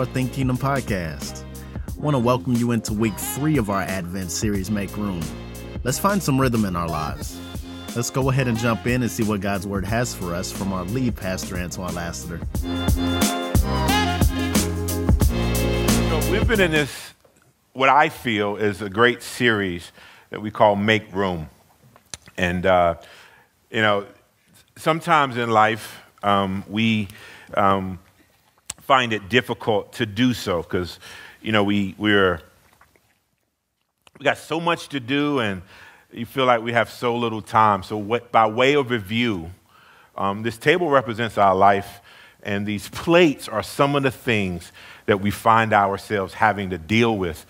our Think Kingdom podcast. I want to welcome you into week three of our Advent series, Make Room. Let's find some rhythm in our lives. Let's go ahead and jump in and see what God's Word has for us from our lead pastor, Antoine Lassiter. So we've been in this, what I feel is a great series that we call Make Room. And, uh, you know, sometimes in life, um, we um, find it difficult to do so because, you know, we, we're, we got so much to do and you feel like we have so little time. So, what, by way of review, um, this table represents our life, and these plates are some of the things that we find ourselves having to deal with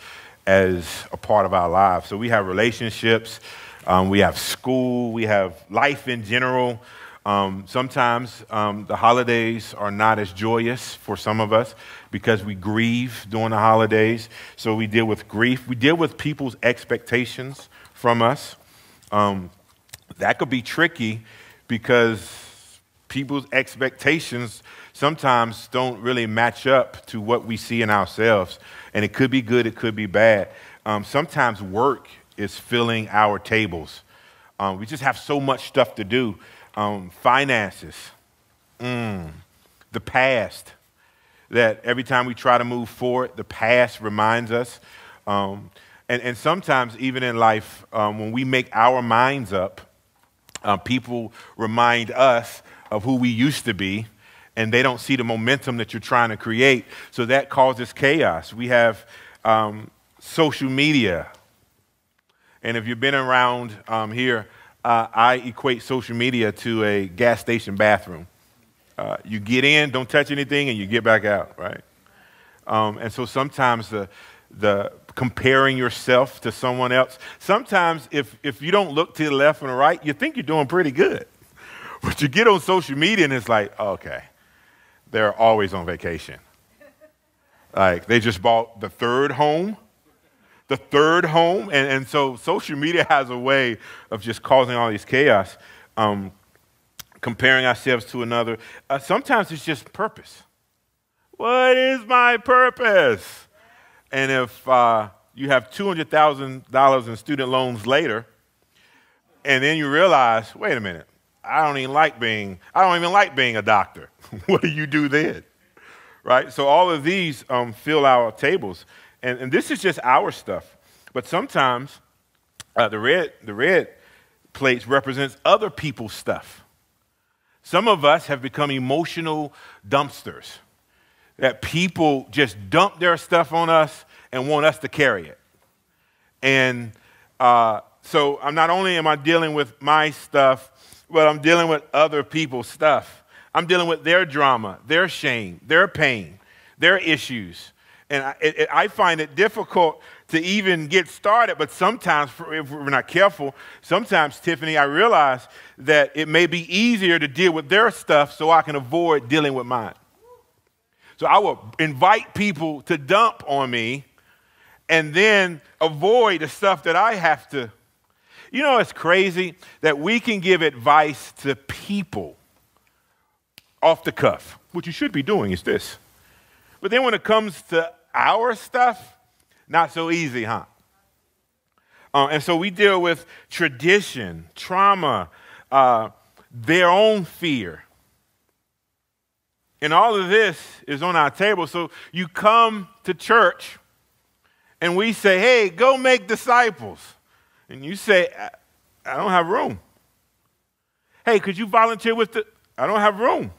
as a part of our lives. So, we have relationships, um, we have school, we have life in general. Um, sometimes um, the holidays are not as joyous for some of us because we grieve during the holidays. So we deal with grief. We deal with people's expectations from us. Um, that could be tricky because people's expectations sometimes don't really match up to what we see in ourselves. And it could be good, it could be bad. Um, sometimes work is filling our tables. Um, we just have so much stuff to do um, finances, mm, the past, that every time we try to move forward, the past reminds us. Um, and, and sometimes, even in life, um, when we make our minds up, uh, people remind us of who we used to be, and they don't see the momentum that you're trying to create. So that causes chaos. We have um, social media. And if you've been around um, here, uh, I equate social media to a gas station bathroom. Uh, you get in, don't touch anything, and you get back out, right? Um, and so sometimes the, the comparing yourself to someone else, sometimes if, if you don't look to the left and the right, you think you're doing pretty good. But you get on social media and it's like, okay, they're always on vacation. Like they just bought the third home the third home. And, and so social media has a way of just causing all these chaos, um, comparing ourselves to another. Uh, sometimes it's just purpose. What is my purpose? And if uh, you have $200,000 in student loans later, and then you realize, wait a minute, I don't even like being, I don't even like being a doctor. what do you do then? Right? So all of these um, fill our tables. And, and this is just our stuff. But sometimes uh, the, red, the red plates represents other people's stuff. Some of us have become emotional dumpsters that people just dump their stuff on us and want us to carry it. And uh, so I'm not only am I dealing with my stuff, but I'm dealing with other people's stuff. I'm dealing with their drama, their shame, their pain, their issues. And I, it, I, find it difficult to even get started, but sometimes, if we're not careful, sometimes, Tiffany, I realize that it may be easier to deal with their stuff so I can avoid dealing with mine. So I will invite people to dump on me and then avoid the stuff that I have to. You know, it's crazy that we can give advice to people off the cuff. What you should be doing is this. But then when it comes to our stuff, not so easy, huh? Uh, and so we deal with tradition, trauma, uh, their own fear. And all of this is on our table. So you come to church and we say, hey, go make disciples. And you say, I don't have room. Hey, could you volunteer with the? I don't have room.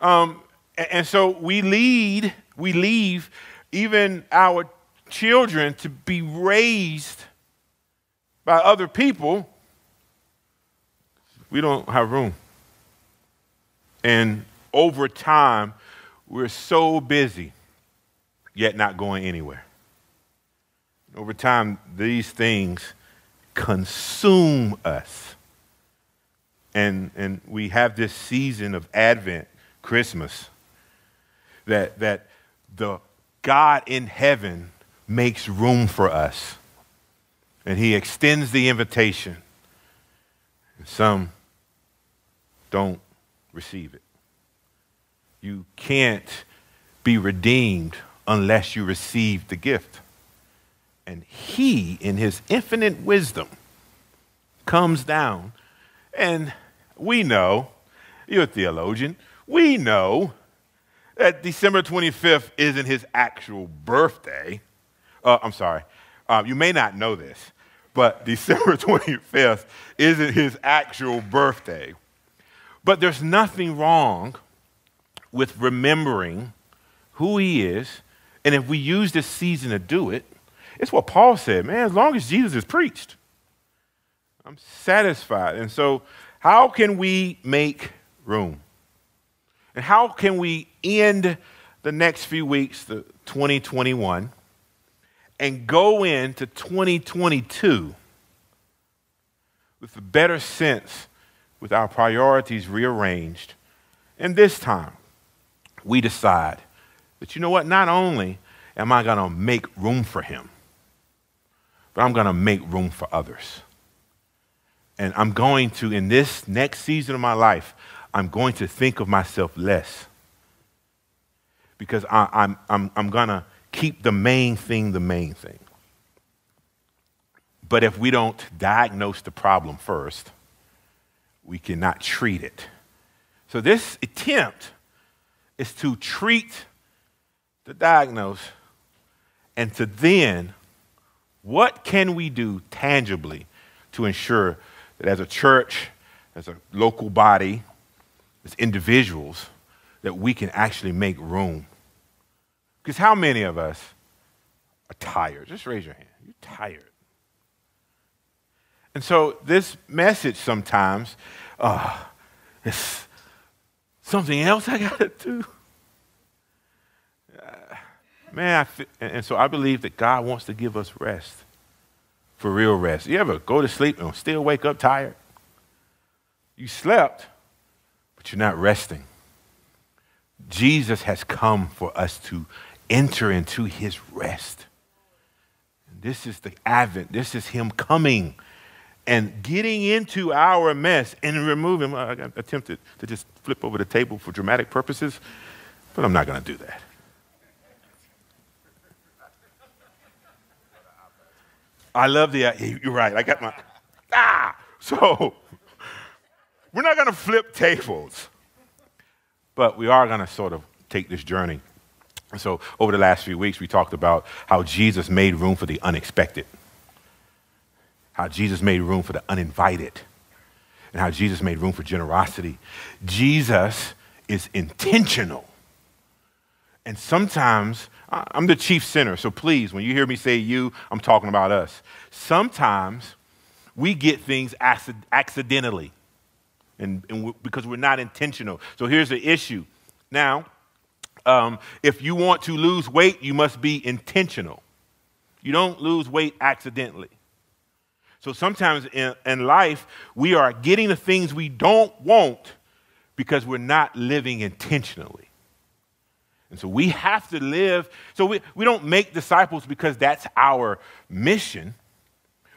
Um, and, and so we lead we leave even our children to be raised by other people, we don't have room. And over time, we're so busy, yet not going anywhere. Over time, these things consume us. And, and we have this season of Advent, Christmas, that, that the God in heaven makes room for us. And he extends the invitation. And some don't receive it. You can't be redeemed unless you receive the gift. And he, in his infinite wisdom, comes down. And we know, you're a theologian, we know that December 25th isn't his actual birthday. Uh, I'm sorry, uh, you may not know this, but December 25th isn't his actual birthday. But there's nothing wrong with remembering who he is. And if we use this season to do it, it's what Paul said, man, as long as Jesus is preached, I'm satisfied. And so, how can we make room? And how can we end the next few weeks, the 2021, and go into 2022 with a better sense, with our priorities rearranged? And this time, we decide that, you know what, not only am I going to make room for him, but I'm going to make room for others. And I'm going to, in this next season of my life, I'm going to think of myself less. Because I, I'm, I'm, I'm going to keep the main thing the main thing. But if we don't diagnose the problem first, we cannot treat it. So, this attempt is to treat to diagnose and to then what can we do tangibly to ensure that as a church, as a local body, as individuals, that we can actually make room? Because how many of us are tired? Just raise your hand. You're tired. And so this message sometimes, uh, is something else I got to do man, and so I believe that God wants to give us rest, for real rest. You ever go to sleep and still wake up tired? You slept, but you're not resting. Jesus has come for us to enter into his rest. This is the advent, this is him coming and getting into our mess and removing. I attempted to just flip over the table for dramatic purposes, but I'm not going to do that. I love the, you're right, I got my, ah! So, we're not going to flip tables, but we are going to sort of take this journey. So, over the last few weeks, we talked about how Jesus made room for the unexpected, how Jesus made room for the uninvited, and how Jesus made room for generosity. Jesus is intentional. And sometimes I'm the chief sinner, so please, when you hear me say you, I'm talking about us. Sometimes we get things accidentally and, and because we're not intentional. So here's the issue. Now, um, if you want to lose weight, you must be intentional. You don't lose weight accidentally. So sometimes in, in life, we are getting the things we don't want because we're not living intentionally. And so we have to live. So we, we don't make disciples because that's our mission.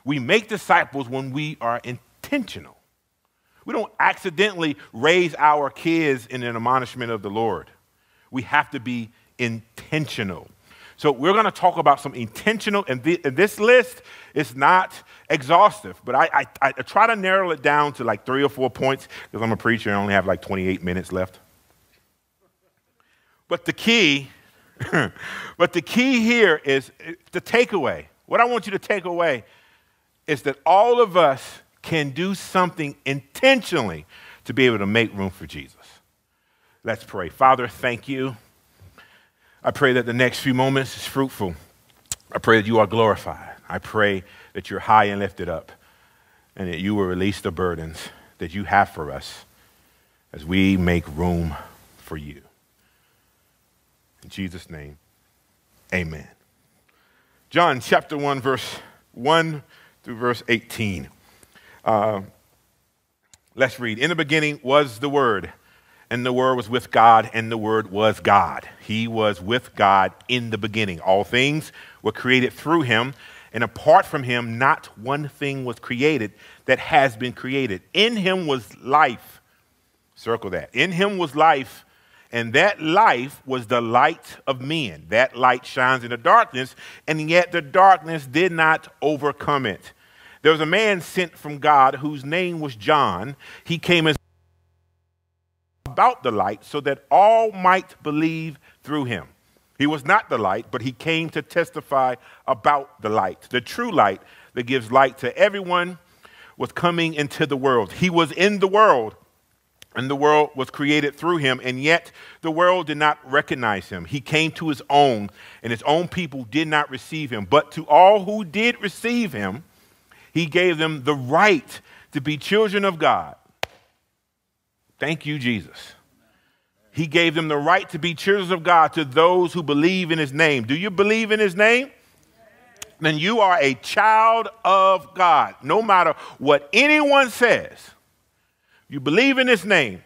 We make disciples when we are intentional. We don't accidentally raise our kids in an admonishment of the Lord. We have to be intentional. So we're going to talk about some intentional, and, the, and this list is not exhaustive, but I, I, I try to narrow it down to like three or four points because I'm a preacher and I only have like 28 minutes left. But the key, but the key here is eh, the takeaway. What I want you to take away is that all of us can do something intentionally to be able to make room for Jesus. Let's pray. Father, thank you. I pray that the next few moments is fruitful. I pray that you are glorified. I pray that you're high and lifted up and that you will release the burdens that you have for us as we make room for you. In Jesus' name, amen. John chapter 1, verse 1 through verse 18. Uh, let's read. In the beginning was the Word, and the Word was with God, and the Word was God. He was with God in the beginning. All things were created through him, and apart from him, not one thing was created that has been created. In him was life. Circle that. In him was life And that life was the light of men. That light shines in the darkness, and yet the darkness did not overcome it. There was a man sent from God whose name was John. He came as about the light so that all might believe through him. He was not the light, but he came to testify about the light, the true light that gives light to everyone was coming into the world. He was in the world, and the world was created through him, and yet the world did not recognize him. He came to his own, and his own people did not receive him. But to all who did receive him, he gave them the right to be children of God. Thank you, Jesus. He gave them the right to be children of God to those who believe in his name. Do you believe in his name? Then you are a child of God. No matter what anyone says, you believe in his name,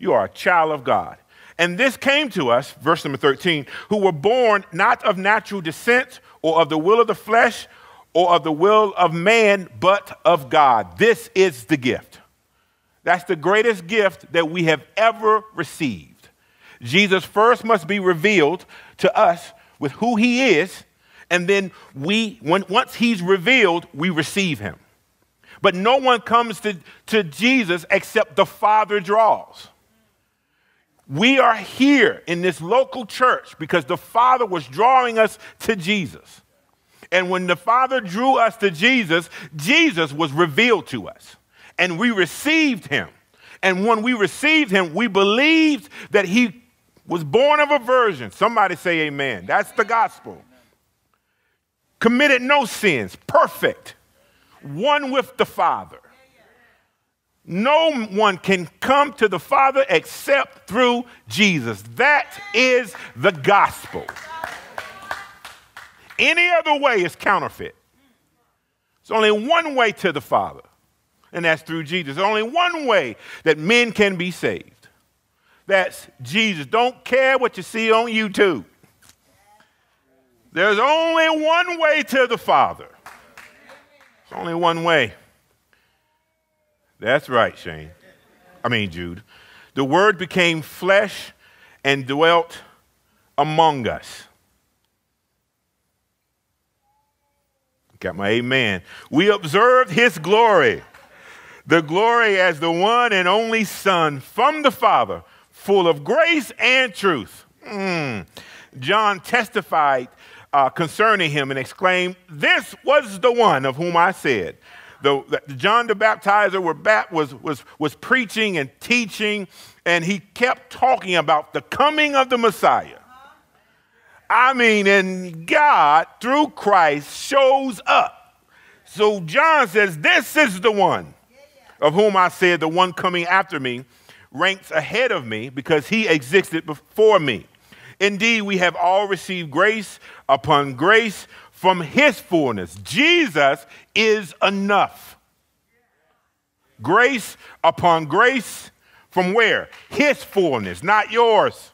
you are a child of God. And this came to us, verse number 13, who were born not of natural descent or of the will of the flesh or of the will of man, but of God. This is the gift. That's the greatest gift that we have ever received. Jesus first must be revealed to us with who he is, and then we, when, once he's revealed, we receive him. But no one comes to, to Jesus except the Father draws. We are here in this local church because the Father was drawing us to Jesus. And when the Father drew us to Jesus, Jesus was revealed to us, and we received him. And when we received him, we believed that he was born of a virgin. Somebody say amen. That's the gospel. Committed no sins, perfect, one with the Father. No one can come to the Father except through Jesus. That is the gospel. Any other way is counterfeit. There's only one way to the Father, and that's through Jesus. There's only one way that men can be saved. That's Jesus. Don't care what you see on YouTube. There's only one way to the Father. There's only one way. That's right, Shane. I mean, Jude. The Word became flesh and dwelt among us. Got my amen. We observed his glory, the glory as the one and only Son from the Father, full of grace and truth. Mm. John testified uh, concerning him and exclaimed, This was the one of whom I said. The, the John the Baptizer was, was, was preaching and teaching, and he kept talking about the coming of the Messiah. I mean, and God, through Christ, shows up. So John says, This is the one of whom I said, the one coming after me ranks ahead of me because he existed before me. Indeed, we have all received grace upon grace from his fullness. Jesus is enough. Grace upon grace from where? His fullness, not yours.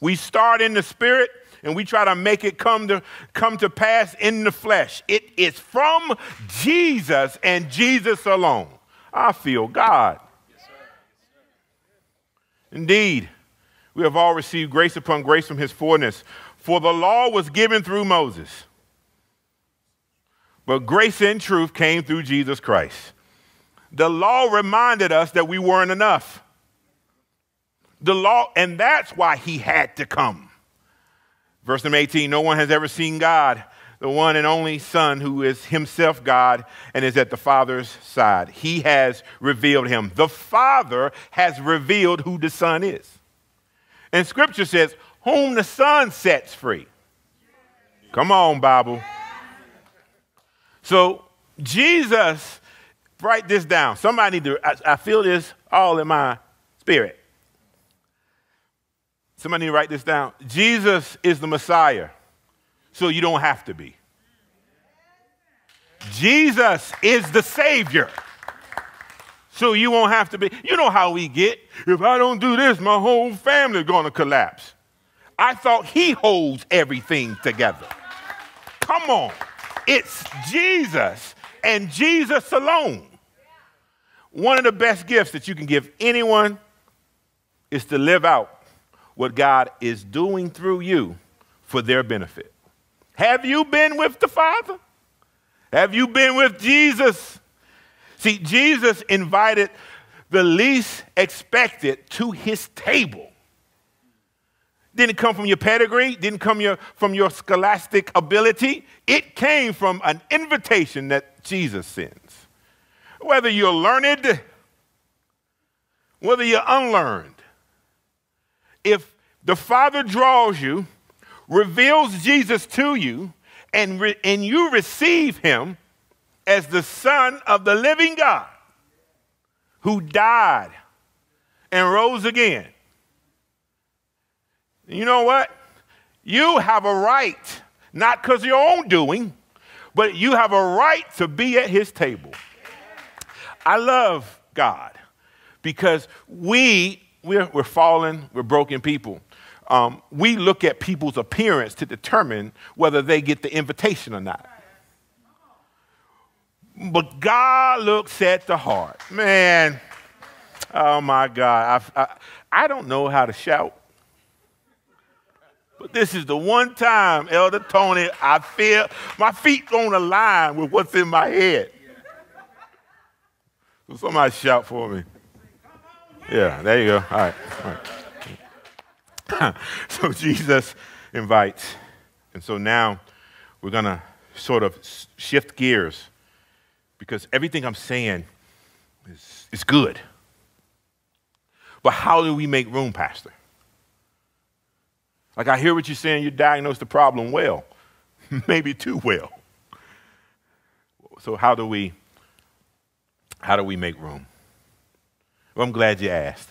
We start in the spirit and we try to make it come to come to pass in the flesh. It is from Jesus and Jesus alone. I feel God. Indeed, we have all received grace upon grace from his fullness. For the law was given through Moses, but grace and truth came through Jesus Christ. The law reminded us that we weren't enough. The law, and that's why he had to come. Verse number 18 No one has ever seen God, the one and only Son who is himself God and is at the Father's side. He has revealed him. The Father has revealed who the Son is. And Scripture says, Whom the Son sets free. Come on, Bible. So, Jesus, write this down. Somebody need to, I, I feel this all in my spirit. Somebody write this down. Jesus is the Messiah so you don't have to be. Jesus is the Savior. So you won't have to be. You know how we get. If I don't do this, my whole family is going to collapse. I thought He holds everything together. Come on. It's Jesus and Jesus alone. One of the best gifts that you can give anyone is to live out what God is doing through you for their benefit. Have you been with the Father? Have you been with Jesus? See, Jesus invited the least expected to his table. Didn't come from your pedigree, didn't come your, from your scholastic ability. It came from an invitation that Jesus sends. Whether you're learned, whether you're unlearned, if the Father draws you, reveals Jesus to you, and, re- and you receive him as the Son of the living God who died and rose again. You know what? You have a right, not because of your own doing, but you have a right to be at his table. I love God because we, we're, we're fallen, we're broken people. Um, we look at people's appearance to determine whether they get the invitation or not. But God looks at the heart. Man, oh my God. I, I, I don't know how to shout. But this is the one time, Elder Tony, I feel my feet on the line with what's in my head. So somebody shout for me. Yeah, there you go. All right. All right. so Jesus invites. And so now we're going to sort of shift gears because everything I'm saying is, is good. But how do we make room, Pastor? Like, I hear what you're saying, you diagnose the problem well, maybe too well. So, how do we? How do we make room? Well, I'm glad you asked.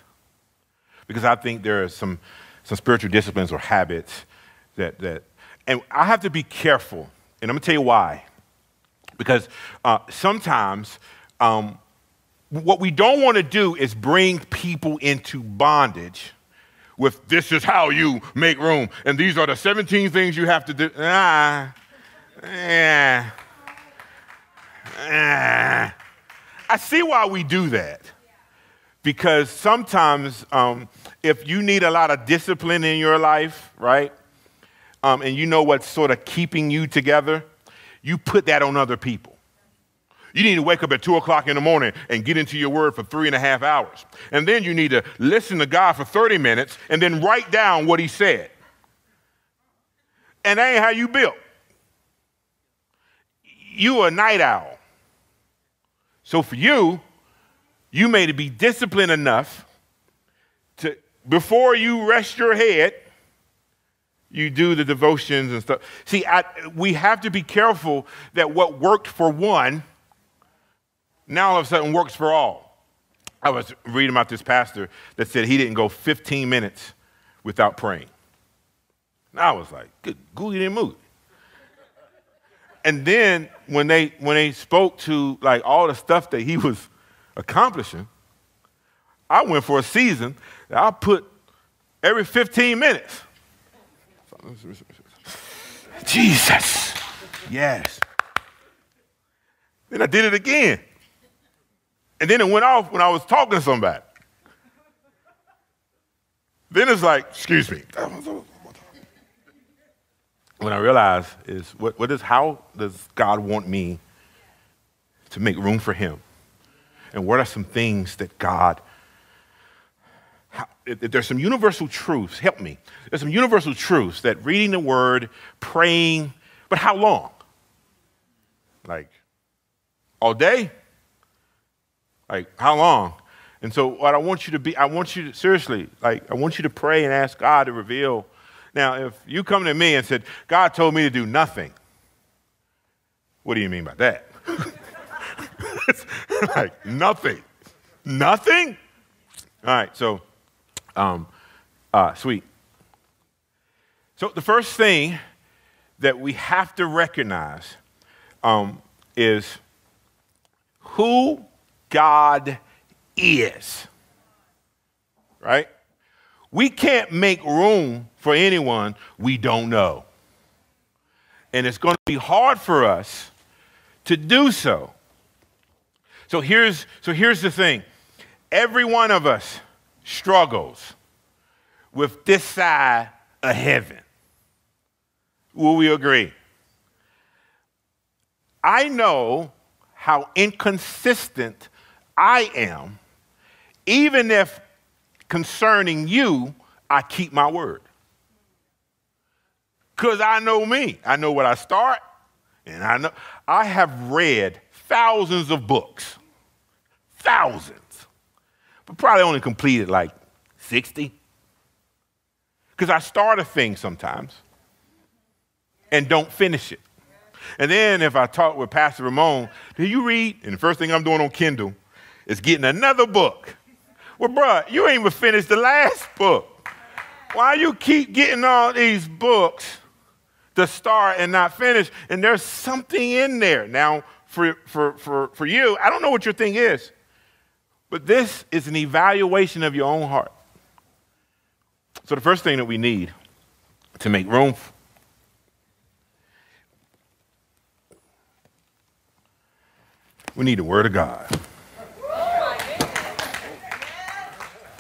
Because I think there are some, some spiritual disciplines or habits that, that, and I have to be careful, and I'm gonna tell you why. Because uh, sometimes um, what we don't want to do is bring people into bondage with this is how you make room, and these are the 17 things you have to do. Ah, yeah. Ah. I see why we do that. Because sometimes, um, if you need a lot of discipline in your life, right, um, and you know what's sort of keeping you together, you put that on other people. You need to wake up at two o'clock in the morning and get into your word for three and a half hours. And then you need to listen to God for 30 minutes and then write down what He said. And that ain't how you built. You a night owl. So for you, you may be disciplined enough to, before you rest your head, you do the devotions and stuff. See, I, we have to be careful that what worked for one now all of a sudden works for all. I was reading about this pastor that said he didn't go 15 minutes without praying. And I was like, didn't move." And then when they when they spoke to like all the stuff that he was accomplishing, I went for a season I put every 15 minutes. Jesus. Yes. Then I did it again. And then it went off when I was talking to somebody. Then it's like, excuse me. When I realize is what, what is how does God want me to make room for him? And what are some things that God how, there's some universal truths, help me. There's some universal truths that reading the word, praying, but how long? Like all day? Like, how long? And so, what I want you to be, I want you to, seriously, like, I want you to pray and ask God to reveal. Now, if you come to me and said, God told me to do nothing, what do you mean by that? like, nothing. Nothing? All right, so, um, uh, sweet. So, the first thing that we have to recognize um, is who God is. Right? We can't make room for anyone we don't know. And it's going to be hard for us to do so. So here's, so here's the thing every one of us struggles with this side of heaven. Will we agree? I know how inconsistent I am, even if concerning you, I keep my word. Because I know me. I know what I start, and I know I have read thousands of books. Thousands. But probably only completed like 60. Because I start a thing sometimes and don't finish it. And then if I talk with Pastor Ramon, do you read? And the first thing I'm doing on Kindle is getting another book. Well, bruh, you ain't even finished the last book. Why you keep getting all these books to start and not finish? And there's something in there. Now, for, for, for, for you, I don't know what your thing is, but this is an evaluation of your own heart. So, the first thing that we need to make room for we need the Word of God.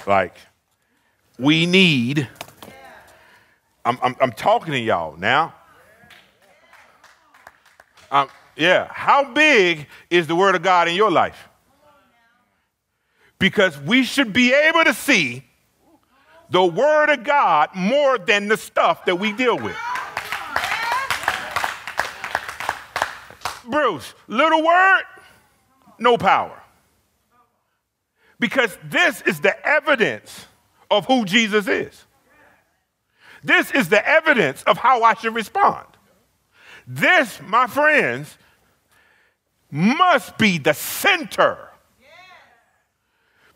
Like, we need, I'm, I'm, I'm talking to y'all now. Um, yeah, how big is the Word of God in your life? Because we should be able to see the Word of God more than the stuff that we deal with. Bruce, little word, no power. Because this is the evidence of who Jesus is. This is the evidence of how I should respond. This, my friends, must be the center.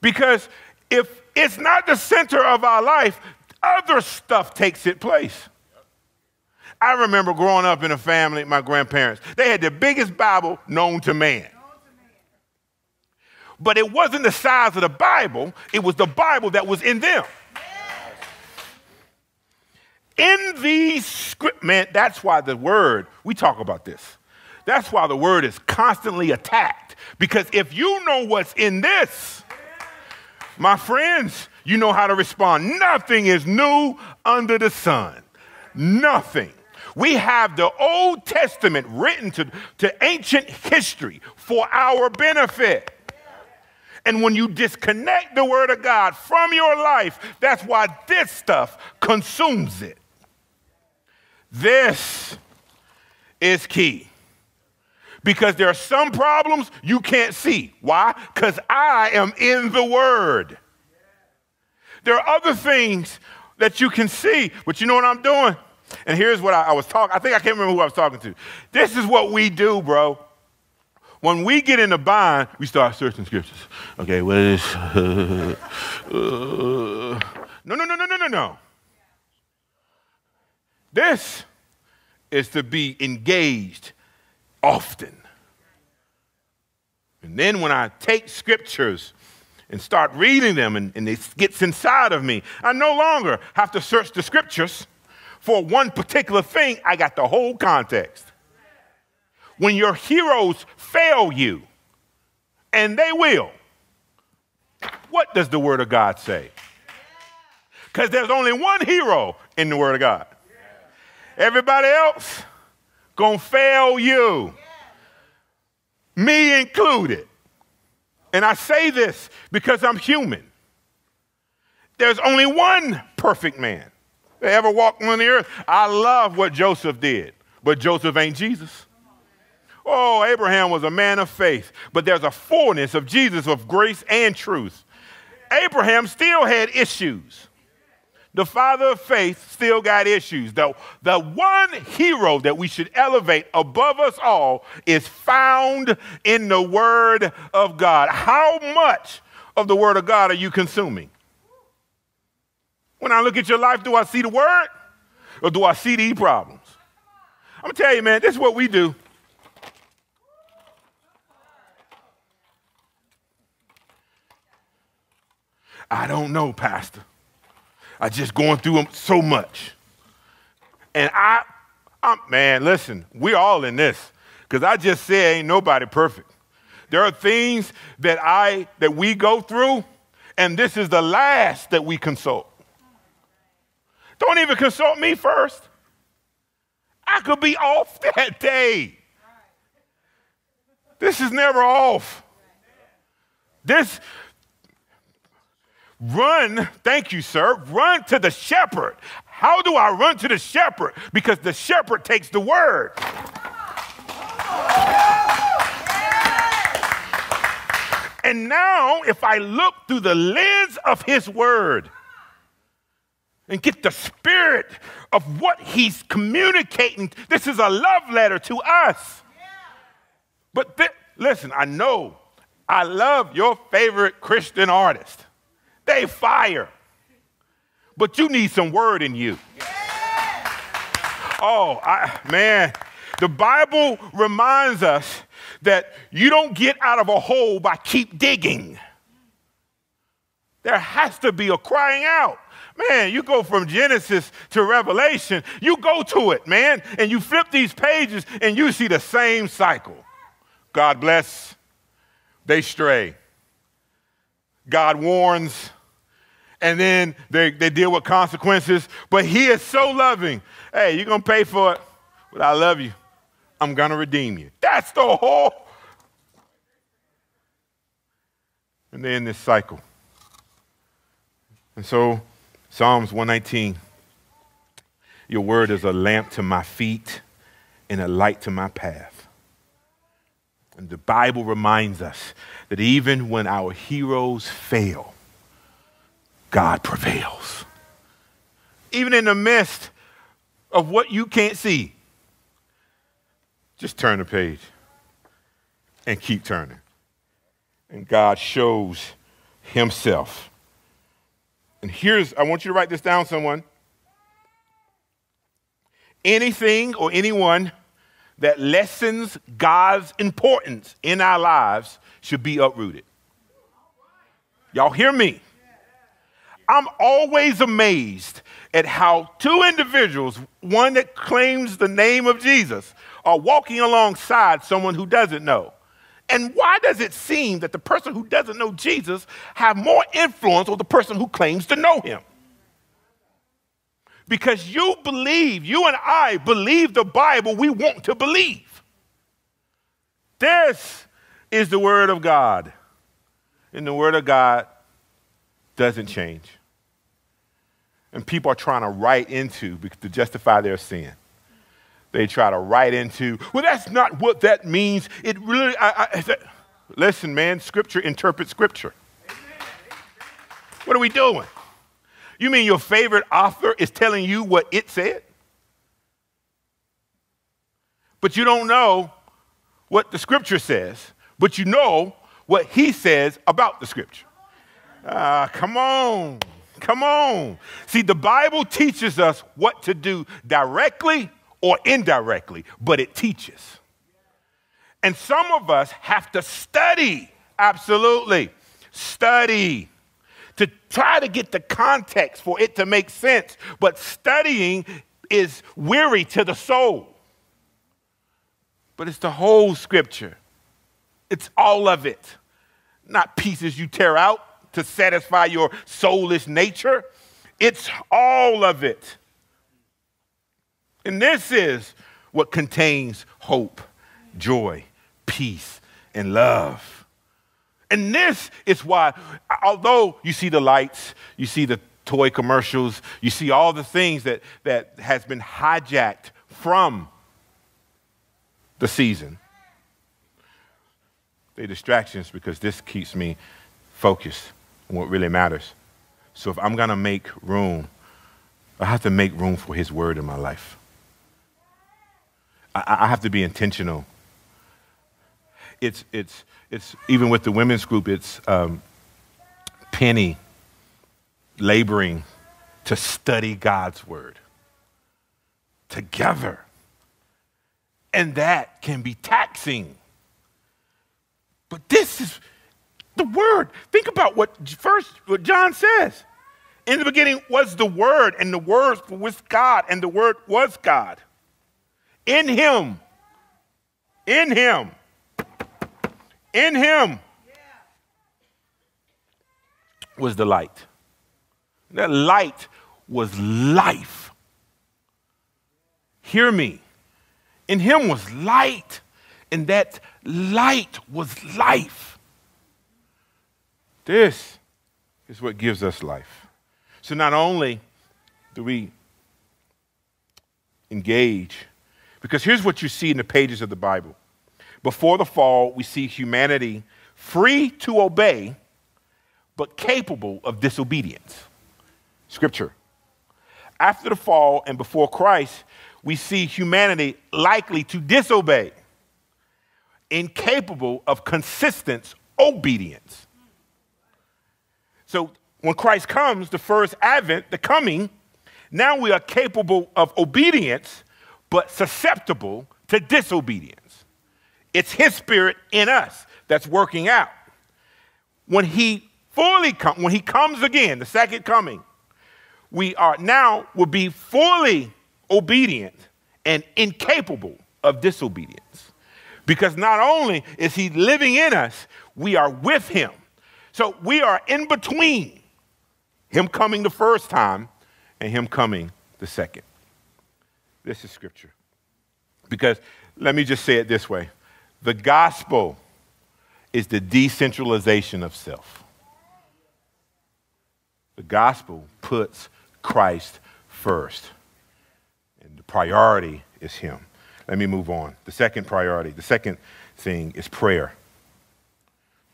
Because if it's not the center of our life, other stuff takes its place. I remember growing up in a family, my grandparents, they had the biggest Bible known to man. But it wasn't the size of the Bible, it was the Bible that was in them. In these script, man, that's why the word, we talk about this. That's why the word is constantly attacked. Because if you know what's in this, my friends, you know how to respond. Nothing is new under the sun. Nothing. We have the Old Testament written to, to ancient history for our benefit. And when you disconnect the Word of God from your life, that's why this stuff consumes it. This is key. Because there are some problems you can't see. Why? Because I am in the Word. There are other things that you can see, but you know what I'm doing? And here's what I, I was talking. I think I can't remember who I was talking to. This is what we do, bro. When we get in a bind, we start searching scriptures. Okay, what is. Uh, uh, no, no, no, no, no, no, no. This is to be engaged often. And then when I take scriptures and start reading them and, and it gets inside of me, I no longer have to search the scriptures for one particular thing. I got the whole context when your heroes fail you, and they will, what does the Word of God say? Because there's only one hero in the Word of God. Everybody else gonna fail you, me included. And I say this because I'm human. There's only one perfect man that ever walked on the earth. I love what Joseph did, but Joseph ain't Jesus. Oh, Abraham was a man of faith, but there's a fullness of Jesus of grace and truth. Abraham still had issues. The father of faith still got issues. The, the one hero that we should elevate above us all is found in the Word of God. How much of the Word of God are you consuming? When I look at your life, do I see the Word or do I see the problems? I'm gonna tell you, man, this is what we do. I don't know, Pastor. I just going through them so much. And I, I'm, man, listen, we all in this. Because I just said ain't nobody perfect. There are things that I that we go through, and this is the last that we consult. Don't even consult me first. I could be off that day. This is never off. This, run, thank you, sir, run to the shepherd. How do I run to the shepherd? Because the shepherd takes the word. And now, if I look through the lens of his word and get the spirit of what he's communicating, this is a love letter to us. But th- listen, I know I love your favorite Christian artist. They fire. But you need some word in you. Oh, I, man, the Bible reminds us that you don't get out of a hole by keep digging. There has to be a crying out. Man, you go from Genesis to Revelation, you go to it, man, and you flip these pages and you see the same cycle. God bless, they stray. God warns, and then they, they deal with consequences, but He is so loving. Hey, you're going to pay for it, but I love you. I'm going to redeem you. That's the whole. And they're in this cycle. And so, Psalms 119 Your word is a lamp to my feet and a light to my path. And the Bible reminds us that even when our heroes fail, God prevails. Even in the midst of what you can't see, just turn the page and keep turning. And God shows Himself. And here's, I want you to write this down, someone. Anything or anyone that lessens God's importance in our lives should be uprooted. Y'all hear me? I'm always amazed at how two individuals, one that claims the name of Jesus, are walking alongside someone who doesn't know. And why does it seem that the person who doesn't know Jesus have more influence over the person who claims to know him? Because you believe, you and I believe the Bible we want to believe. This is the Word of God. And the Word of God doesn't change. And people are trying to write into to justify their sin. They try to write into, well, that's not what that means. It really, I, I, listen, man, Scripture interprets Scripture. What are we doing? You mean your favorite author is telling you what it said? But you don't know what the Scripture says, but you know what he says about the Scripture. Ah, come on. Come on. See, the Bible teaches us what to do directly or indirectly, but it teaches. And some of us have to study, absolutely, study to try to get the context for it to make sense. But studying is weary to the soul. But it's the whole scripture, it's all of it, not pieces you tear out to satisfy your soulish nature. It's all of it. And this is what contains hope, joy, peace, and love. And this is why, although you see the lights, you see the toy commercials, you see all the things that, that has been hijacked from the season, they're distractions because this keeps me focused what really matters. So if I'm going to make room, I have to make room for His word in my life. I, I have to be intentional. It's, it's, it's even with the women's group, it's um, Penny laboring to study God's word together. And that can be taxing. But this is the word. Think about what first what John says. In the beginning was the word, and the word was God, and the word was God. In him. In him. In him was the light. That light was life. Hear me. In him was light, and that light was life. This is what gives us life. So not only do we engage, because here's what you see in the pages of the Bible. Before the fall, we see humanity free to obey, but capable of disobedience. Scripture. After the fall and before Christ, we see humanity likely to disobey, incapable of consistent obedience. So when Christ comes, the first advent, the coming, now we are capable of obedience, but susceptible to disobedience. It's His Spirit in us that's working out. When He fully comes, when He comes again, the second coming, we are now will be fully obedient and incapable of disobedience. Because not only is He living in us, we are with Him. So we are in between Him coming the first time and Him coming the second. This is Scripture. Because let me just say it this way the gospel is the decentralization of self. The gospel puts Christ first, and the priority is Him. Let me move on. The second priority, the second thing is prayer.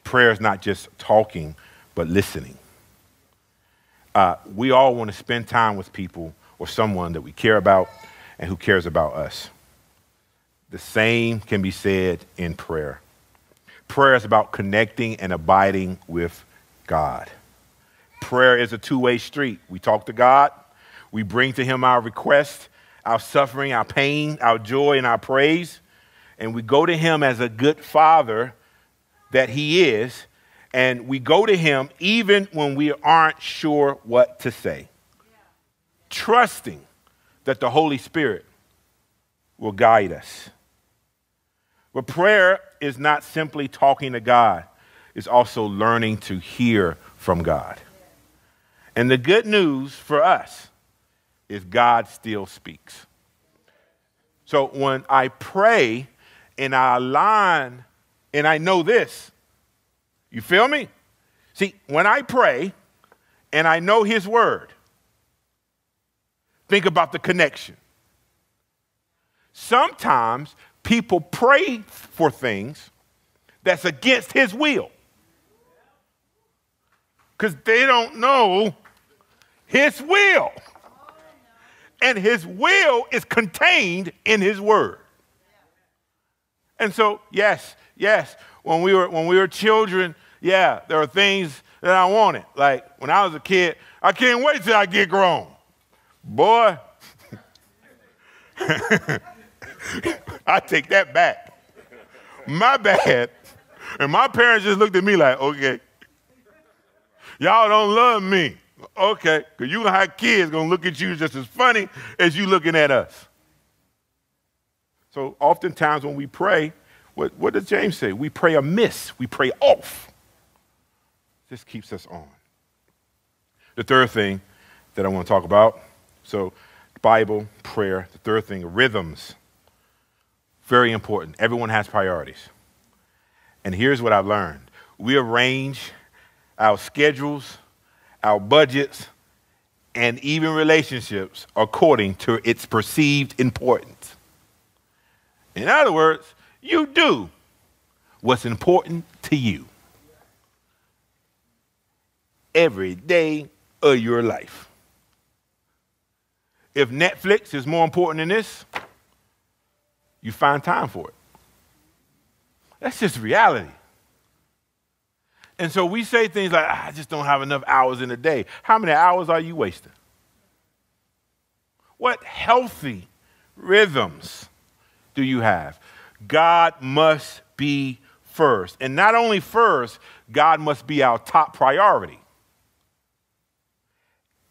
Prayer is not just talking, but listening. Uh, we all want to spend time with people or someone that we care about and who cares about us. The same can be said in prayer. Prayer is about connecting and abiding with God. Prayer is a two way street. We talk to God, we bring to Him our requests, our suffering, our pain, our joy, and our praise. And we go to Him as a good Father that He is. And we go to Him even when we aren't sure what to say, trusting that the Holy Spirit will guide us. But prayer is not simply talking to God, it's also learning to hear from God. And the good news for us is God still speaks. So when I pray and I align and I know this, you feel me? See, when I pray and I know His word, think about the connection. Sometimes people pray for things that's against his will because they don't know his will. And his will is contained in his word. And so, yes, yes, when we were when we were children, yeah, there were things that I wanted. Like when I was a kid, I can't wait till I get grown. Boy, I take that back. My bad. And my parents just looked at me like, okay, y'all don't love me. Okay, because you gonna have kids gonna look at you just as funny as you looking at us. So oftentimes when we pray, what, what does James say? We pray amiss, we pray off. This keeps us on. The third thing that I want to talk about, so Bible, prayer. The third thing, rhythms. Very important. Everyone has priorities. And here's what I've learned we arrange our schedules, our budgets, and even relationships according to its perceived importance. In other words, you do what's important to you every day of your life. If Netflix is more important than this, you find time for it. That's just reality. And so we say things like, ah, I just don't have enough hours in a day. How many hours are you wasting? What healthy rhythms do you have? God must be first. And not only first, God must be our top priority.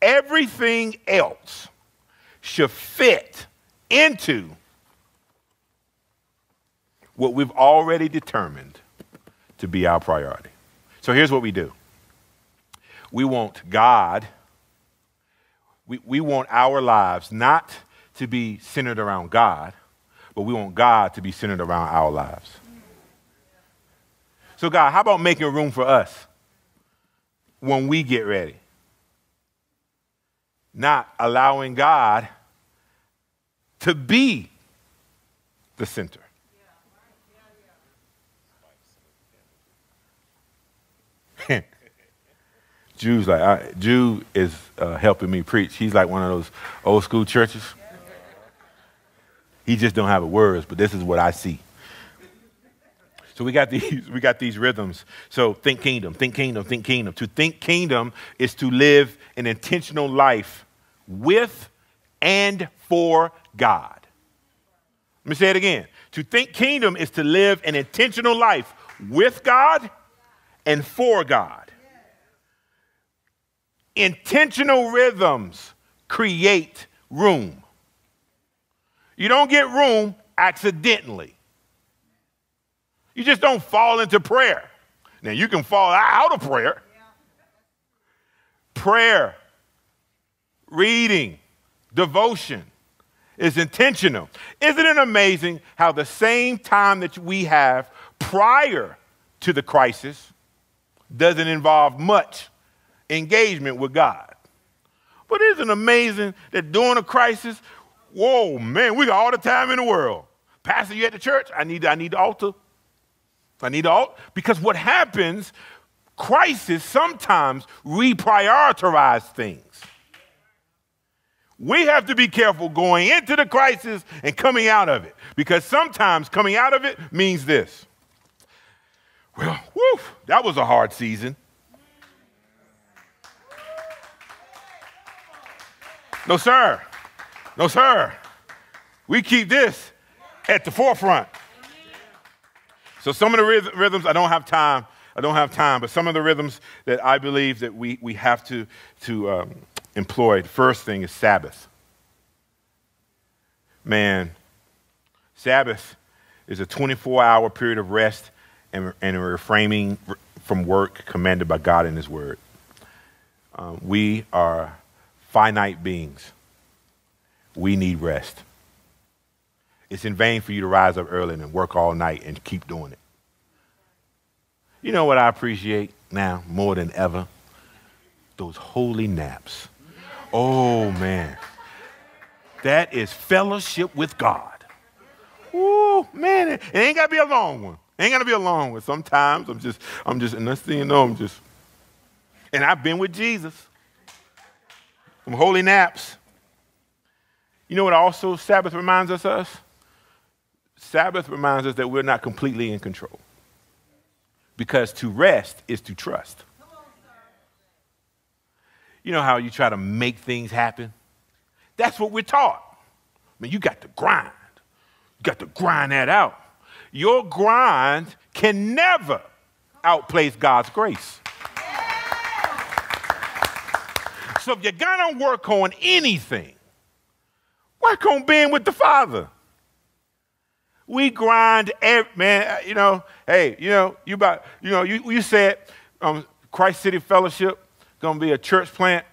Everything else should fit into what we've already determined to be our priority. So here's what we do we want God, We, we want our lives not to be centered around God, but we want God to be centered around our lives. So, God, how about making room for us when we get ready? Not allowing God to be the center. Jew's like, I, Jew is uh, helping me preach. He's like one of those old school churches. He just don't have the words, but this is what I see. So we got these, we got these rhythms. So think kingdom, think kingdom, think kingdom. To think kingdom is to live an intentional life with and for God. Let me say it again. To think kingdom is to live an intentional life with God and for God. Intentional rhythms create room. You don't get room accidentally. You just don't fall into prayer. Now, you can fall out of prayer. Prayer, reading, devotion is intentional. Isn't it amazing how the same time that we have prior to the crisis doesn't involve much engagement with God. But isn't it amazing that during a crisis, whoa, man, we got all the time in the world. Pastor, you at the church? I need, I need the altar. I need the altar. Because what happens, crisis sometimes reprioritize things. We have to be careful going into the crisis and coming out of it. Because sometimes coming out of it means this. Well, whew, that was a hard season. No, sir. No, sir. We keep this at the forefront. So some of the rhythms, I don't have time. I don't have time, but some of the rhythms that I believe that we, we have to, to um, employ. The first thing is Sabbath. Man, Sabbath is a 24 hour period of rest and, and refraining from work commanded by God in His Word. Um, we are finite beings. We need rest. It's in vain for you to rise up early and work all night and keep doing it. You know what I appreciate now more than ever? Those holy naps. Oh, man. That is fellowship with God. Oh, man. It ain't got to be a long one. It ain't got to be a long one. Sometimes I'm just, I'm just, and next thing you know, I'm just, and I've been with Jesus. Some holy naps. You know what also Sabbath reminds us of? Sabbath reminds us that we're not completely in control. Because to rest is to trust. You know how you try to make things happen? That's what we're taught. I mean, you got to grind. You got to grind that out. Your grind can never outplace God's grace. So if you're gonna work on anything, work on being with the Father. We grind, every, man. You know, hey, you know, you about, you know, you, you said um, Christ City Fellowship gonna be a church plant,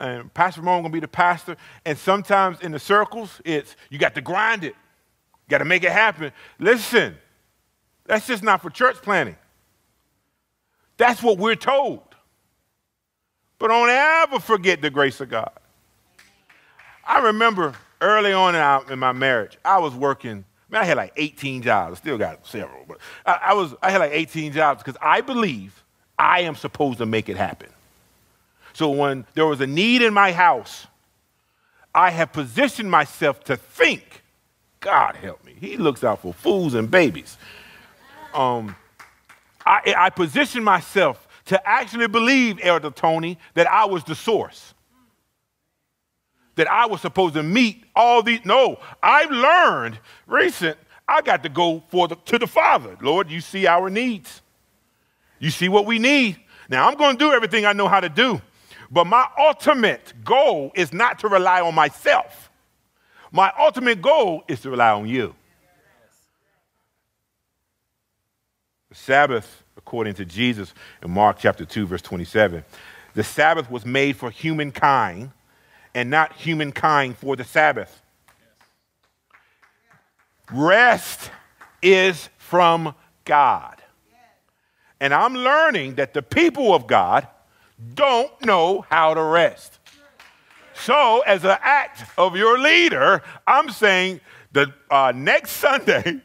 and Pastor Ramon gonna be the pastor. And sometimes in the circles, it's you got to grind it, you got to make it happen. Listen, that's just not for church planting. That's what we're told. But don't ever forget the grace of God. I remember early on in, my marriage, I was working. Man, I had like 18 jobs. I still got several, but I, I was I had like 18 jobs because I believe I am supposed to make it happen. So when there was a need in my house, I have positioned myself to think, God help me. He looks out for fools and babies. Um, I, I positioned myself to actually believe, Elder Tony, that I was the source. That I was supposed to meet all these. No, I've learned recent, I got to go for the, to the Father. Lord, you see our needs. You see what we need. Now, I'm going to do everything I know how to do. But my ultimate goal is not to rely on myself. My ultimate goal is to rely on you. The Sabbath according to Jesus in Mark chapter 2, verse 27. The Sabbath was made for humankind and not humankind for the Sabbath. Rest is from God. And I'm learning that the people of God don't know how to rest. So, as an act of your leader, I'm saying the uh, next Sunday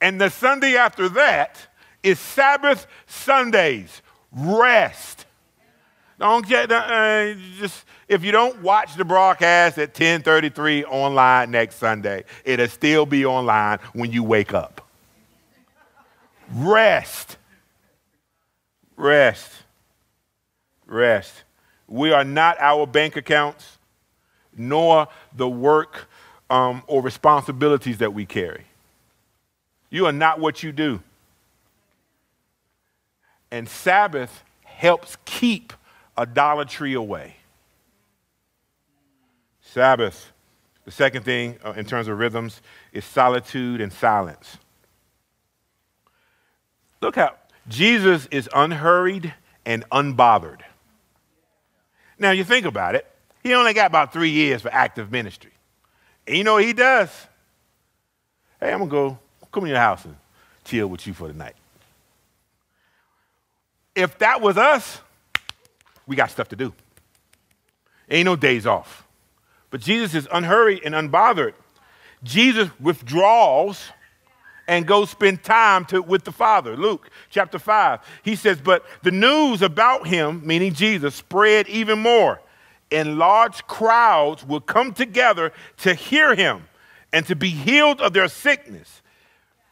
and the Sunday after that is Sabbath Sundays. Rest. Don't get uh, just if you don't watch the broadcast at 10:33 online next Sunday, it'll still be online when you wake up. Rest. Rest. Rest. We are not our bank accounts, nor the work um, or responsibilities that we carry. You are not what you do. And Sabbath helps keep idolatry away. Sabbath. The second thing uh, in terms of rhythms is solitude and silence. Look how Jesus is unhurried and unbothered. Now, you think about it, he only got about three years for active ministry. And you know what he does? Hey, I'm going to go come in your house and chill with you for the night. If that was us, we got stuff to do. Ain't no days off. But Jesus is unhurried and unbothered. Jesus withdraws and goes spend time to, with the Father. Luke chapter 5. He says, But the news about him, meaning Jesus, spread even more, and large crowds will come together to hear him and to be healed of their sickness.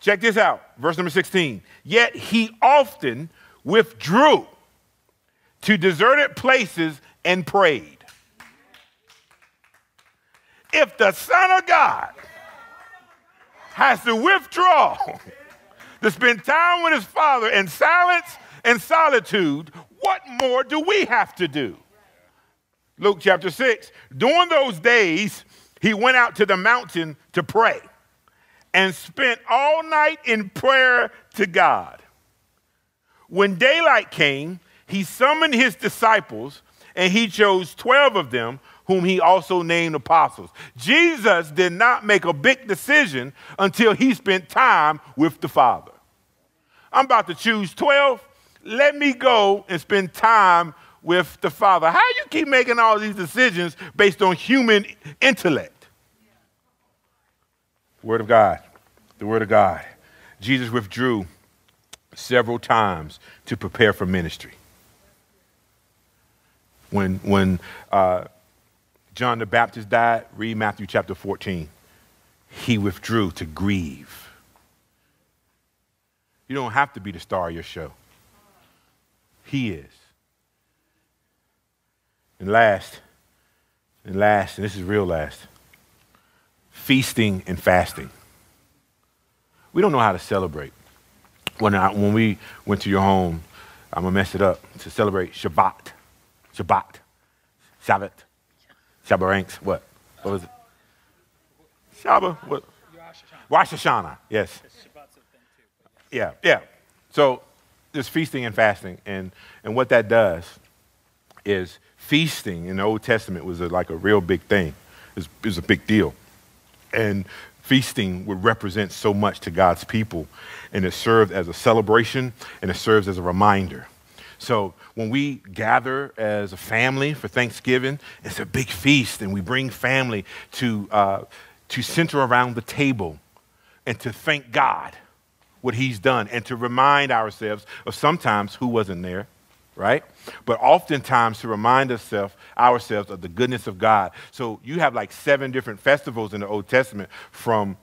Check this out, verse number 16. Yet he often withdrew to deserted places and prayed if the Son of God has to withdraw to spend time with his Father in silence and solitude, what more do we have to do? Luke chapter 6. During those days, he went out to the mountain to pray and spent all night in prayer to God. When daylight came, he summoned his disciples and he chose 12 of them whom he also named apostles. Jesus did not make a big decision until he spent time with the Father. I'm about to choose 12. Let me go and spend time with the Father. How you keep making all these decisions based on human intellect? Word of God. The Word of God. Jesus withdrew several times to prepare for ministry. When, when uh, John the Baptist died, read Matthew chapter 14. He withdrew to grieve. You don't have to be the star of your show. He is. And last, and last, and this is real last, feasting and fasting. We don't know how to celebrate. When, I, when we went to your home, I'm going to mess it up, to celebrate Shabbat. Shabbat. Shabbat. Shabbat. What? What was it? Shabbat. What? Rosh Hashanah. Yes. Yeah, yeah. So there's feasting and fasting, and and what that does is feasting in the Old Testament was a, like a real big thing. It was, a big deal, and feasting would represent so much to God's people, and it served as a celebration and it serves as a reminder. So when we gather as a family for Thanksgiving, it's a big feast, and we bring family to, uh, to center around the table and to thank God what He's done and to remind ourselves of sometimes who wasn't there, right? But oftentimes to remind ourselves, ourselves of the goodness of God. So you have like seven different festivals in the Old Testament from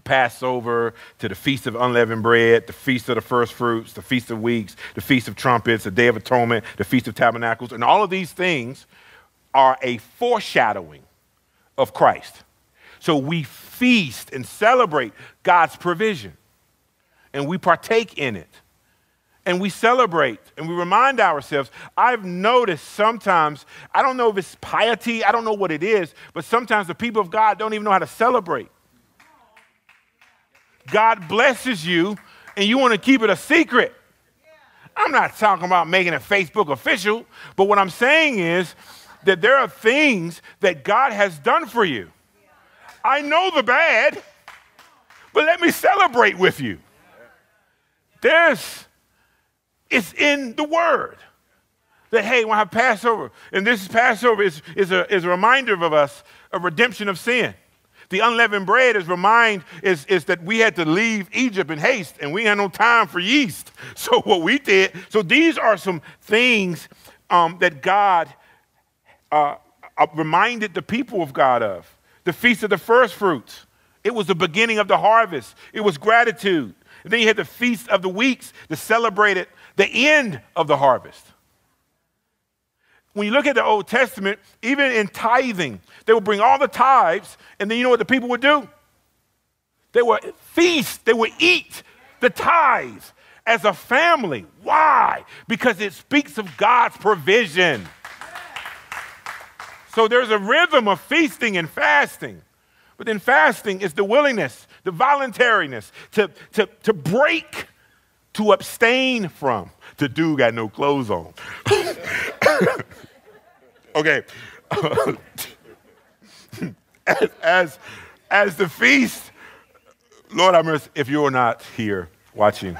Passover to the Feast of Unleavened Bread, the Feast of the First Fruits, the Feast of Weeks, the Feast of Trumpets, the Day of Atonement, the Feast of Tabernacles. And all of these things are a foreshadowing of Christ. So we feast and celebrate God's provision, and we partake in it. And we celebrate and we remind ourselves. I've noticed sometimes, I don't know if it's piety, I don't know what it is, but sometimes the people of God don't even know how to celebrate. God blesses you and you want to keep it a secret. I'm not talking about making it Facebook official, but what I'm saying is that there are things that God has done for you. I know the bad, but let me celebrate with you. There's, it's in the Word that, hey, when I have Passover, and this Passover is, is, a, is a reminder of us of redemption of sin. The unleavened bread is remind is, is that we had to leave Egypt in haste and we had no time for yeast. So what we did, so these are some things um, that God uh, uh, reminded the people of God of. The feast of the first fruits. It was the beginning of the harvest. It was gratitude. And then you had the feast of the weeks that celebrated the end of the harvest. When you look at the Old Testament, even in tithing, they would bring all the tithes, and then you know what the people would do? They would feast, they would eat the tithes as a family. Why? Because it speaks of God's provision. So there's a rhythm of feasting and fasting. But then fasting is the willingness, the voluntariness to, to, to break, to abstain from. The dude got no clothes on. okay. as, as, as the feast, Lord have mercy, if you're not here watching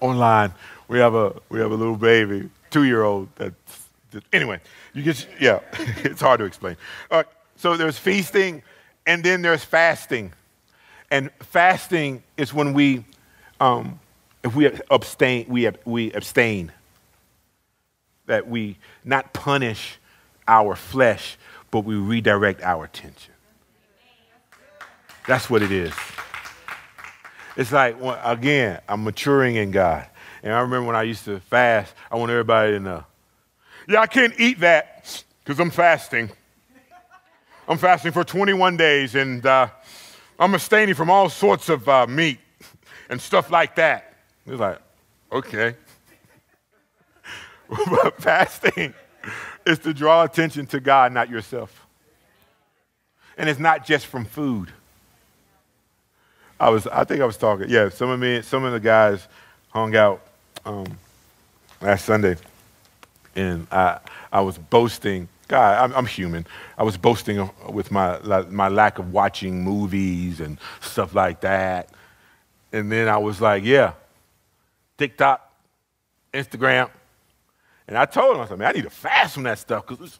online, we have a, we have a little baby, two year old. That's, that, anyway, you get, yeah, it's hard to explain. Uh, so there's feasting, and then there's fasting. And fasting is when we, um, if we abstain, we, we abstain, that we not punish our flesh, but we redirect our attention. That's what it is. It's like, again, I'm maturing in God. And I remember when I used to fast, I want everybody to know, yeah, I can't eat that because I'm fasting. I'm fasting for 21 days and uh, I'm abstaining from all sorts of uh, meat and stuff like that. It's like, okay. but fasting is to draw attention to God, not yourself. And it's not just from food. I was, I think I was talking. Yeah, some of me, some of the guys hung out um, last Sunday, and I, I was boasting. God, I'm, I'm, human. I was boasting with my my lack of watching movies and stuff like that, and then I was like, yeah, TikTok, Instagram, and I told him, I said, man, I need to fast from that stuff because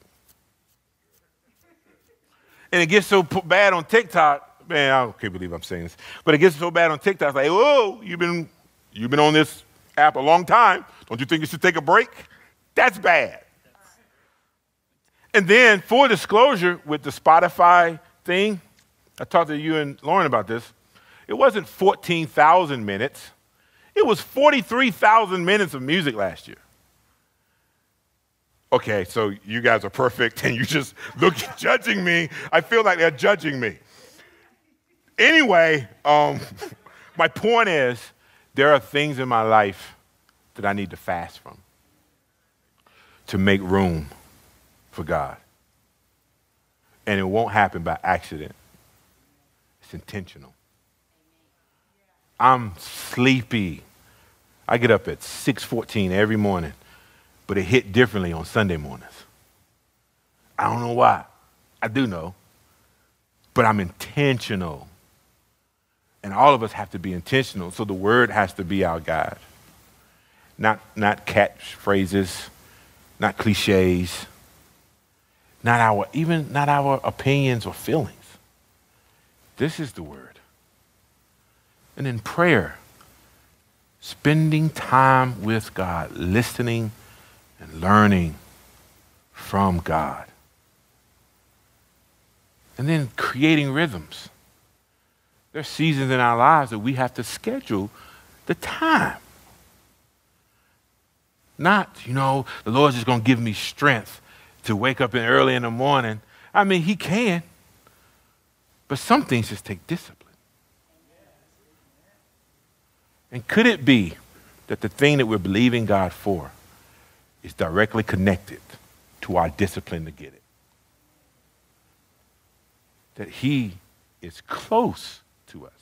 and it gets so bad on TikTok. Man, I can't believe I'm saying this, but it gets so bad on TikTok. It's like, whoa, you've been you've been on this app a long time. Don't you think you should take a break? That's bad. And then, full disclosure, with the Spotify thing, I talked to you and Lauren about this. It wasn't 14,000 minutes. It was 43,000 minutes of music last year okay, so you guys are perfect and you just look judging me. I feel like they're judging me. Anyway, um, my point is there are things in my life that I need to fast from to make room for God. And it won't happen by accident. It's intentional. I'm sleepy. I get up at 6:14 every morning but it hit differently on Sunday mornings. I don't know why. I do know. But I'm intentional. And all of us have to be intentional. So the word has to be our guide. Not, not catchphrases, not cliches, not our, even not our opinions or feelings. This is the word. And in prayer, spending time with God, listening and learning from God. And then creating rhythms. There are seasons in our lives that we have to schedule the time. Not, you know, the Lord's just going to give me strength to wake up in early in the morning. I mean, He can. But some things just take discipline. And could it be that the thing that we're believing God for is directly connected to our discipline to get it. That He is close to us.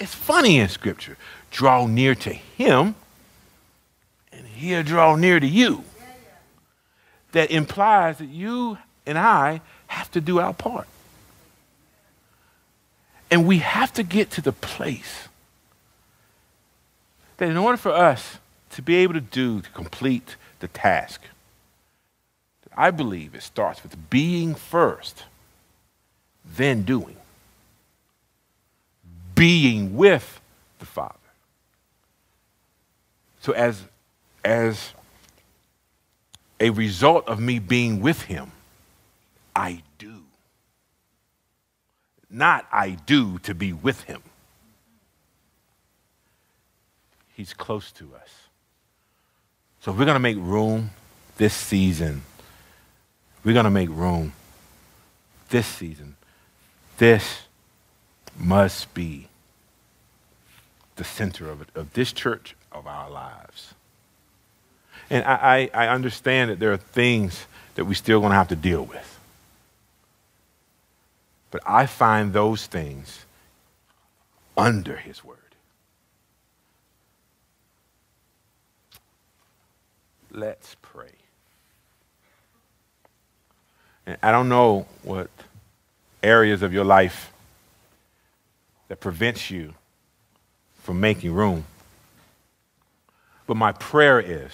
It's funny in Scripture draw near to Him, and He'll draw near to you. that implies that you and I have to do our part. And we have to get to the place that in order for us to be able to do, to complete the task, I believe it starts with being first, then doing. Being with the Father. So as, as a result of me being with him, I do. Not I do to be with him. He's close to us. So if we're going to make room this season. We're going to make room this season. This must be the center of, it, of this church, of our lives. And I, I, I understand that there are things that we're still going to have to deal with. But I find those things under His Word. Let's pray. And I don't know what areas of your life that prevents you from making room. But my prayer is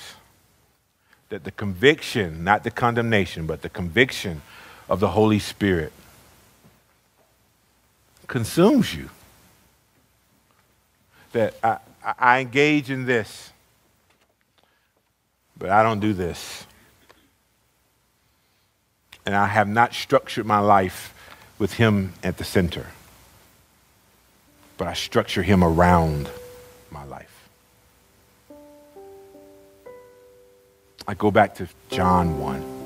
that the conviction, not the condemnation, but the conviction of the Holy Spirit consumes you. That I, I engage in this, but I don't do this. And I have not structured my life with Him at the center, but I structure Him around my life. I go back to John 1.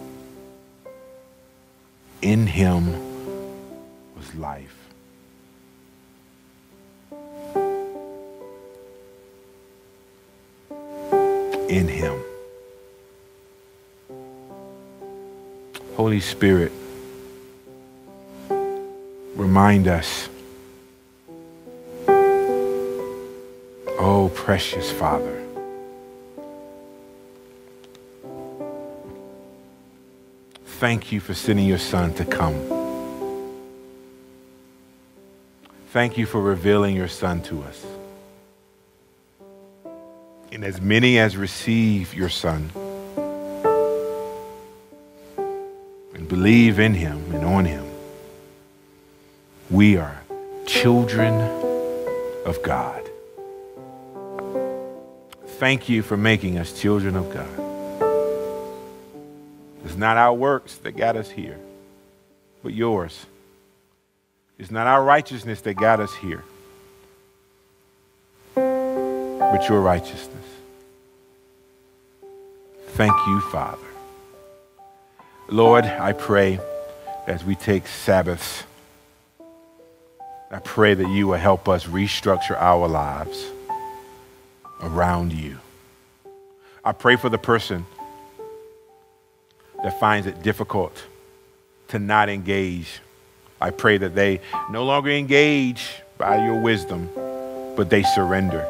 In him was life. In him. Holy Spirit, remind us. Oh, precious Father. thank you for sending your son to come. Thank you for revealing your son to us. And as many as receive your son believe in him and on him, we are children of God. Thank you for making us children of God. It's not our works that got us here, but yours. It's not our righteousness that got us here, but your righteousness. Thank you, Father. Lord, I pray as we take Sabbaths, I pray that you will help us restructure our lives around you. I pray for the person that finds it difficult to not engage. I pray that they no longer engage by your wisdom, but they surrender.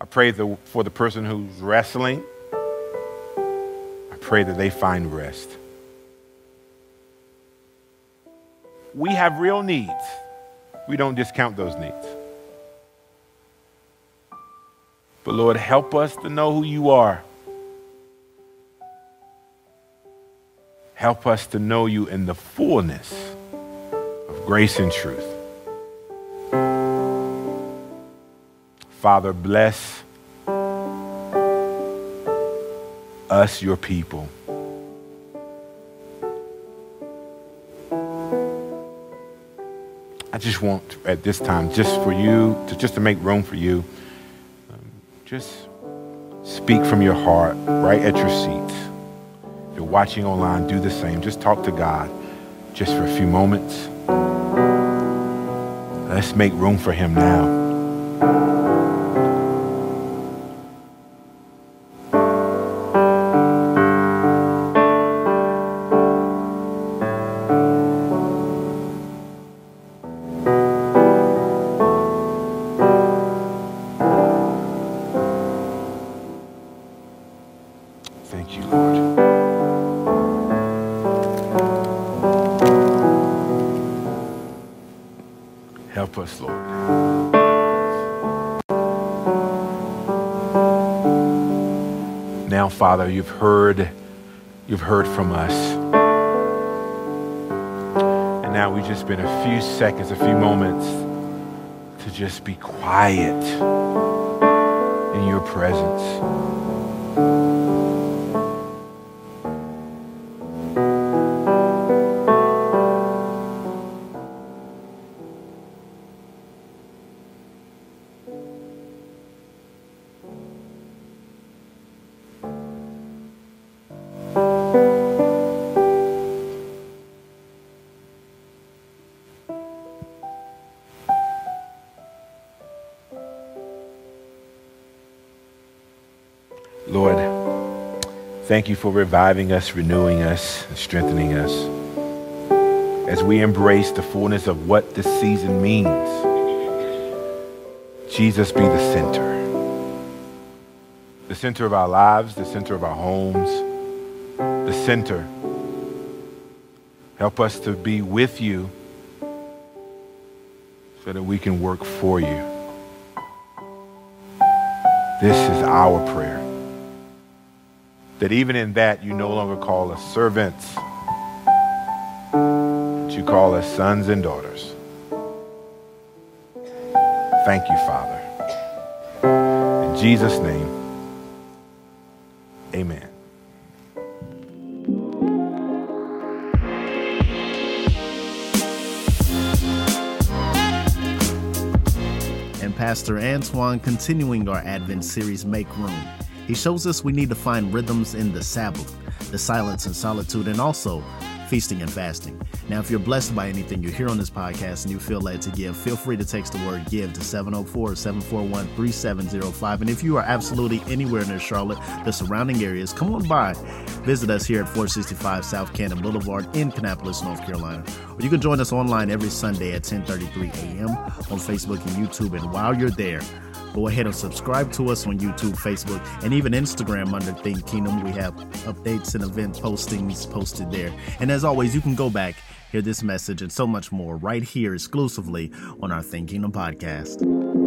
I pray for the person who's wrestling. Pray that they find rest. We have real needs. We don't discount those needs. But Lord, help us to know who you are. Help us to know you in the fullness of grace and truth. Father, bless us, your people. I just want at this time, just for you, to just to make room for you, um, just speak from your heart right at your seats If you're watching online, do the same. Just talk to God just for a few moments. Let's make room for Him now. Heard from us. And now we've just been a few seconds, a few moments to just be quiet in your presence. Lord, thank you for reviving us, renewing us, and strengthening us as we embrace the fullness of what this season means. Jesus be the center. The center of our lives, the center of our homes, the center. Help us to be with you so that we can work for you. This is our prayer that even in that you no longer call us servants, but you call us sons and daughters. Thank you, Father. In Jesus' name, Pastor Antoine continuing our Advent series, Make Room. He shows us we need to find rhythms in the Sabbath, the silence and solitude, and also feasting and fasting. Now, if you're blessed by anything you hear on this podcast and you feel led to give, feel free to text the word give to 704 741 3705. And if you are absolutely anywhere near Charlotte, the surrounding areas, come on by. Visit us here at 465 South Cannon Boulevard in Kannapolis, North Carolina. Or you can join us online every Sunday at 10:33 a.m. on Facebook and YouTube. And while you're there, Go ahead and subscribe to us on YouTube, Facebook, and even Instagram under Think Kingdom. We have updates and event postings posted there. And as always, you can go back, hear this message, and so much more right here exclusively on our Think Kingdom podcast.